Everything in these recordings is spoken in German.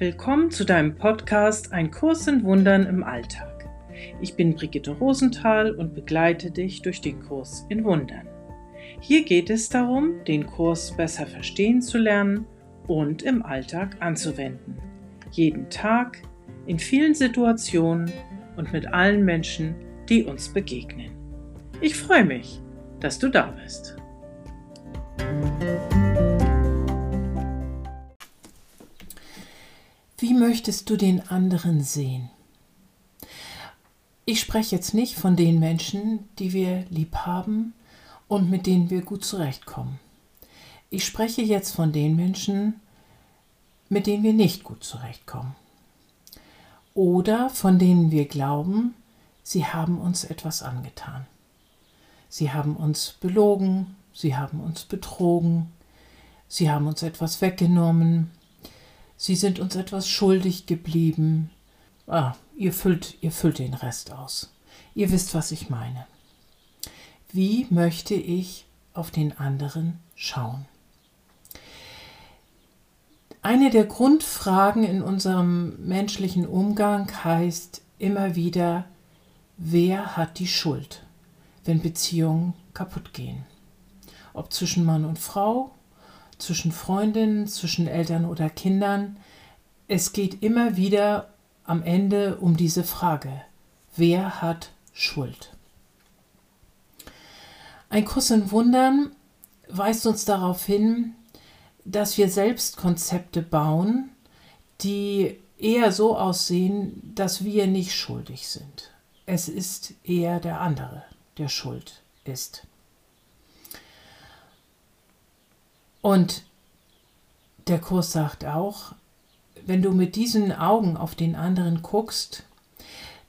Willkommen zu deinem Podcast Ein Kurs in Wundern im Alltag. Ich bin Brigitte Rosenthal und begleite dich durch den Kurs in Wundern. Hier geht es darum, den Kurs besser verstehen zu lernen und im Alltag anzuwenden. Jeden Tag, in vielen Situationen und mit allen Menschen, die uns begegnen. Ich freue mich, dass du da bist. Möchtest du den anderen sehen? Ich spreche jetzt nicht von den Menschen, die wir lieb haben und mit denen wir gut zurechtkommen. Ich spreche jetzt von den Menschen, mit denen wir nicht gut zurechtkommen. Oder von denen wir glauben, sie haben uns etwas angetan. Sie haben uns belogen, sie haben uns betrogen, sie haben uns etwas weggenommen, Sie sind uns etwas schuldig geblieben. Ah, ihr füllt, ihr füllt den Rest aus. Ihr wisst, was ich meine. Wie möchte ich auf den anderen schauen? Eine der Grundfragen in unserem menschlichen Umgang heißt immer wieder, wer hat die Schuld, wenn Beziehungen kaputt gehen? Ob zwischen Mann und Frau, zwischen Freundinnen, zwischen Eltern oder Kindern. Es geht immer wieder am Ende um diese Frage, wer hat Schuld? Ein Kuss in Wundern weist uns darauf hin, dass wir selbst Konzepte bauen, die eher so aussehen, dass wir nicht schuldig sind. Es ist eher der andere, der schuld ist. Und der Kurs sagt auch, wenn du mit diesen Augen auf den anderen guckst,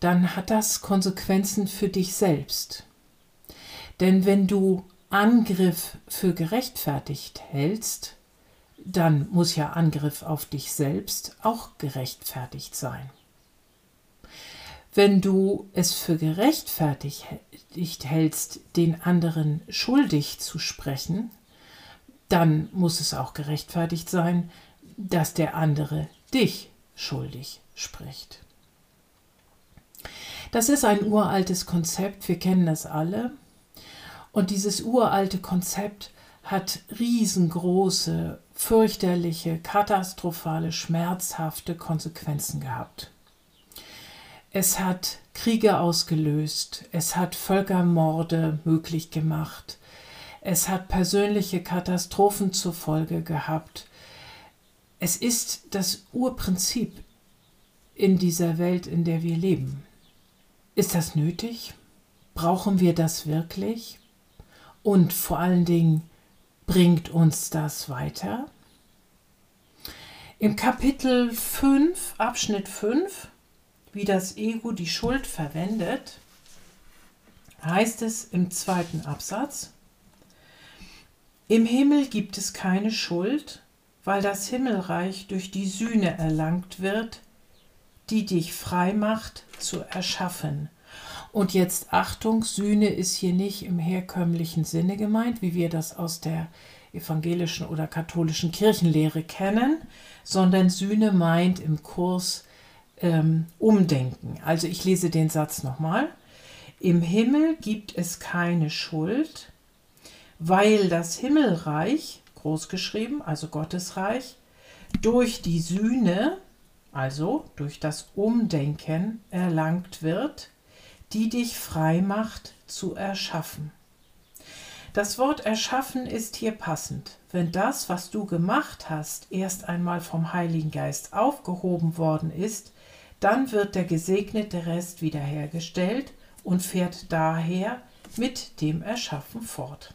dann hat das Konsequenzen für dich selbst. Denn wenn du Angriff für gerechtfertigt hältst, dann muss ja Angriff auf dich selbst auch gerechtfertigt sein. Wenn du es für gerechtfertigt hältst, den anderen schuldig zu sprechen, dann muss es auch gerechtfertigt sein, dass der andere dich schuldig spricht. Das ist ein uraltes Konzept, wir kennen das alle. Und dieses uralte Konzept hat riesengroße, fürchterliche, katastrophale, schmerzhafte Konsequenzen gehabt. Es hat Kriege ausgelöst, es hat Völkermorde möglich gemacht, es hat persönliche Katastrophen zur Folge gehabt. Es ist das Urprinzip in dieser Welt, in der wir leben. Ist das nötig? Brauchen wir das wirklich? Und vor allen Dingen, bringt uns das weiter? Im Kapitel 5, Abschnitt 5, wie das Ego die Schuld verwendet, heißt es im zweiten Absatz, im Himmel gibt es keine Schuld, weil das Himmelreich durch die Sühne erlangt wird, die dich frei macht zu erschaffen. Und jetzt Achtung, Sühne ist hier nicht im herkömmlichen Sinne gemeint, wie wir das aus der evangelischen oder katholischen Kirchenlehre kennen, sondern Sühne meint im Kurs ähm, Umdenken. Also ich lese den Satz nochmal. Im Himmel gibt es keine Schuld, weil das Himmelreich, großgeschrieben, also Gottesreich, durch die Sühne, also durch das Umdenken erlangt wird, die dich frei macht zu erschaffen. Das Wort erschaffen ist hier passend. Wenn das, was du gemacht hast, erst einmal vom Heiligen Geist aufgehoben worden ist, dann wird der gesegnete Rest wiederhergestellt und fährt daher mit dem Erschaffen fort.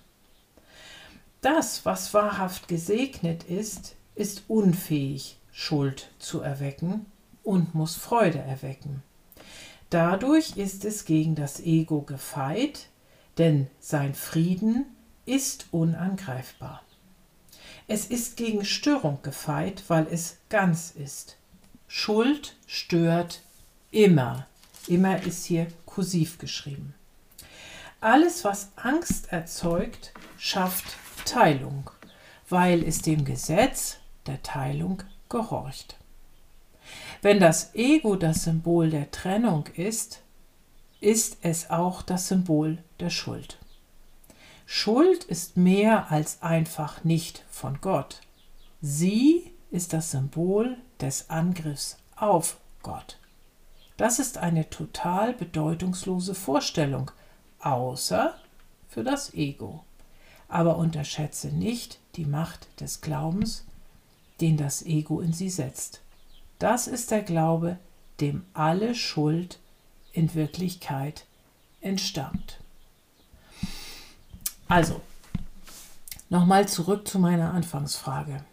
Das, was wahrhaft gesegnet ist, ist unfähig, Schuld zu erwecken und muss Freude erwecken. Dadurch ist es gegen das Ego gefeit, denn sein Frieden ist unangreifbar. Es ist gegen Störung gefeit, weil es ganz ist. Schuld stört immer. Immer ist hier kursiv geschrieben. Alles, was Angst erzeugt, schafft Teilung, weil es dem Gesetz der Teilung gehorcht. Wenn das Ego das Symbol der Trennung ist, ist es auch das Symbol der Schuld. Schuld ist mehr als einfach nicht von Gott. Sie ist das Symbol des Angriffs auf Gott. Das ist eine total bedeutungslose Vorstellung, außer für das Ego. Aber unterschätze nicht die Macht des Glaubens, den das Ego in sie setzt. Das ist der Glaube, dem alle Schuld in Wirklichkeit entstammt. Also, nochmal zurück zu meiner Anfangsfrage.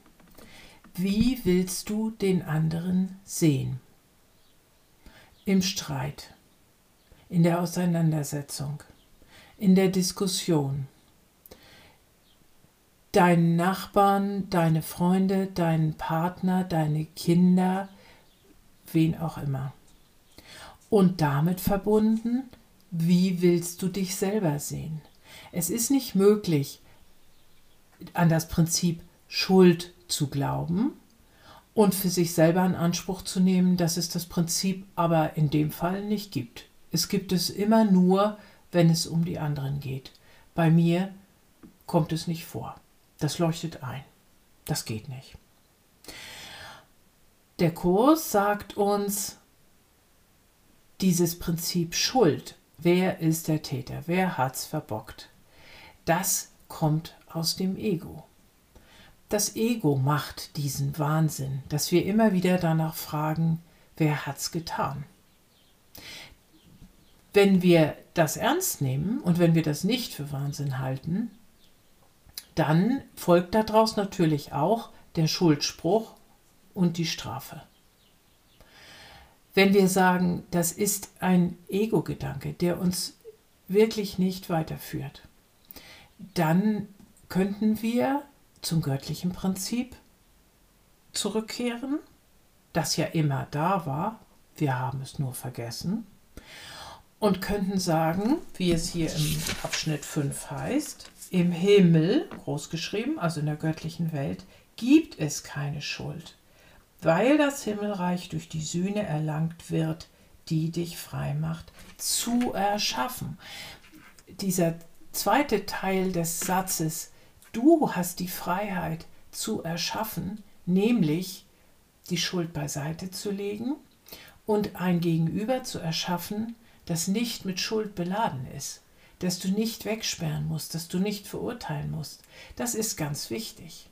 Wie willst du den anderen sehen? Im Streit, in der Auseinandersetzung, in der Diskussion. Deinen Nachbarn, deine Freunde, deinen Partner, deine Kinder, wen auch immer. Und damit verbunden, wie willst du dich selber sehen? Es ist nicht möglich, an das Prinzip Schuld zu glauben und für sich selber in Anspruch zu nehmen, dass es das Prinzip aber in dem Fall nicht gibt. Es gibt es immer nur, wenn es um die anderen geht. Bei mir kommt es nicht vor. Das leuchtet ein. Das geht nicht. Der Kurs sagt uns, dieses Prinzip Schuld, wer ist der Täter, wer hat's verbockt, das kommt aus dem Ego. Das Ego macht diesen Wahnsinn, dass wir immer wieder danach fragen, wer hat's getan? Wenn wir das ernst nehmen und wenn wir das nicht für Wahnsinn halten, dann folgt daraus natürlich auch der Schuldspruch und die Strafe. Wenn wir sagen, das ist ein Ego-Gedanke, der uns wirklich nicht weiterführt, dann könnten wir zum göttlichen Prinzip zurückkehren, das ja immer da war, wir haben es nur vergessen, und könnten sagen, wie es hier im Abschnitt 5 heißt, im Himmel, großgeschrieben, also in der göttlichen Welt, gibt es keine Schuld, weil das Himmelreich durch die Sühne erlangt wird, die dich frei macht, zu erschaffen. Dieser zweite Teil des Satzes, du hast die Freiheit zu erschaffen, nämlich die Schuld beiseite zu legen und ein Gegenüber zu erschaffen, das nicht mit Schuld beladen ist, dass du nicht wegsperren musst, dass du nicht verurteilen musst. Das ist ganz wichtig.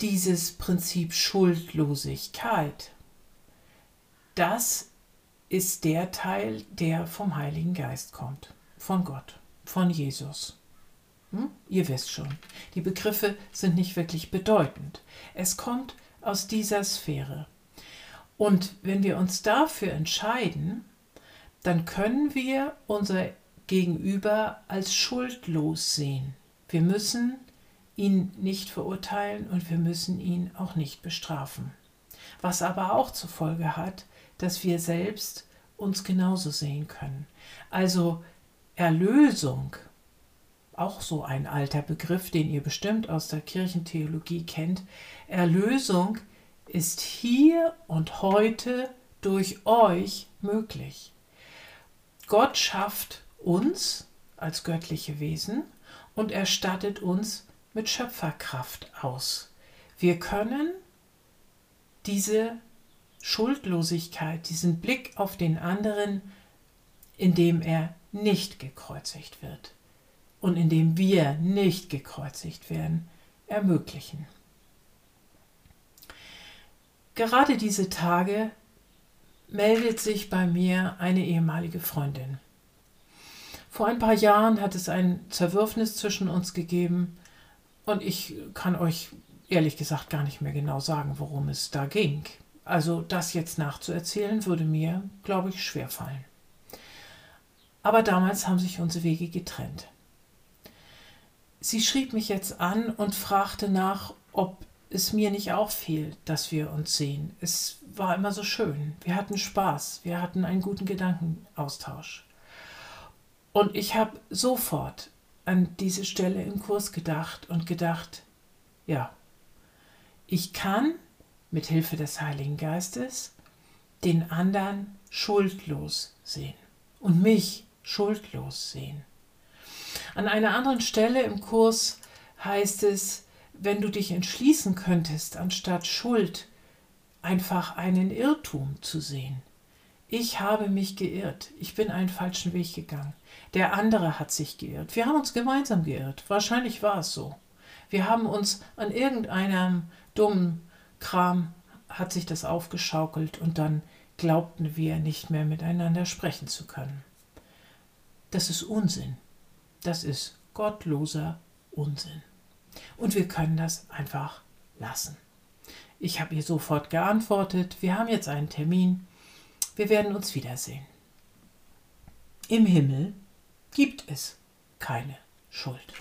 Dieses Prinzip Schuldlosigkeit, das ist der Teil, der vom Heiligen Geist kommt, von Gott, von Jesus. Hm? Ihr wisst schon, die Begriffe sind nicht wirklich bedeutend. Es kommt aus dieser Sphäre. Und wenn wir uns dafür entscheiden, dann können wir unser Gegenüber als schuldlos sehen. Wir müssen ihn nicht verurteilen und wir müssen ihn auch nicht bestrafen. Was aber auch zur Folge hat, dass wir selbst uns genauso sehen können. Also Erlösung, auch so ein alter Begriff, den ihr bestimmt aus der Kirchentheologie kennt. Erlösung ist hier und heute durch euch möglich. Gott schafft uns als göttliche Wesen und erstattet uns mit Schöpferkraft aus. Wir können diese Schuldlosigkeit, diesen Blick auf den anderen, indem er nicht gekreuzigt wird und indem wir nicht gekreuzigt werden, ermöglichen. Gerade diese Tage meldet sich bei mir eine ehemalige Freundin. Vor ein paar Jahren hat es ein Zerwürfnis zwischen uns gegeben und ich kann euch ehrlich gesagt gar nicht mehr genau sagen, worum es da ging. Also das jetzt nachzuerzählen, würde mir, glaube ich, schwer fallen. Aber damals haben sich unsere Wege getrennt. Sie schrieb mich jetzt an und fragte nach, ob es mir nicht auch fehlt, dass wir uns sehen. Es war immer so schön. Wir hatten Spaß. Wir hatten einen guten Gedankenaustausch. Und ich habe sofort an diese Stelle im Kurs gedacht und gedacht, ja, ich kann mit Hilfe des Heiligen Geistes den anderen schuldlos sehen und mich schuldlos sehen. An einer anderen Stelle im Kurs heißt es, wenn du dich entschließen könntest, anstatt Schuld einfach einen Irrtum zu sehen. Ich habe mich geirrt. Ich bin einen falschen Weg gegangen. Der andere hat sich geirrt. Wir haben uns gemeinsam geirrt. Wahrscheinlich war es so. Wir haben uns an irgendeinem dummen Kram hat sich das aufgeschaukelt und dann glaubten wir nicht mehr miteinander sprechen zu können. Das ist Unsinn. Das ist gottloser Unsinn. Und wir können das einfach lassen. Ich habe ihr sofort geantwortet, wir haben jetzt einen Termin, wir werden uns wiedersehen. Im Himmel gibt es keine Schuld.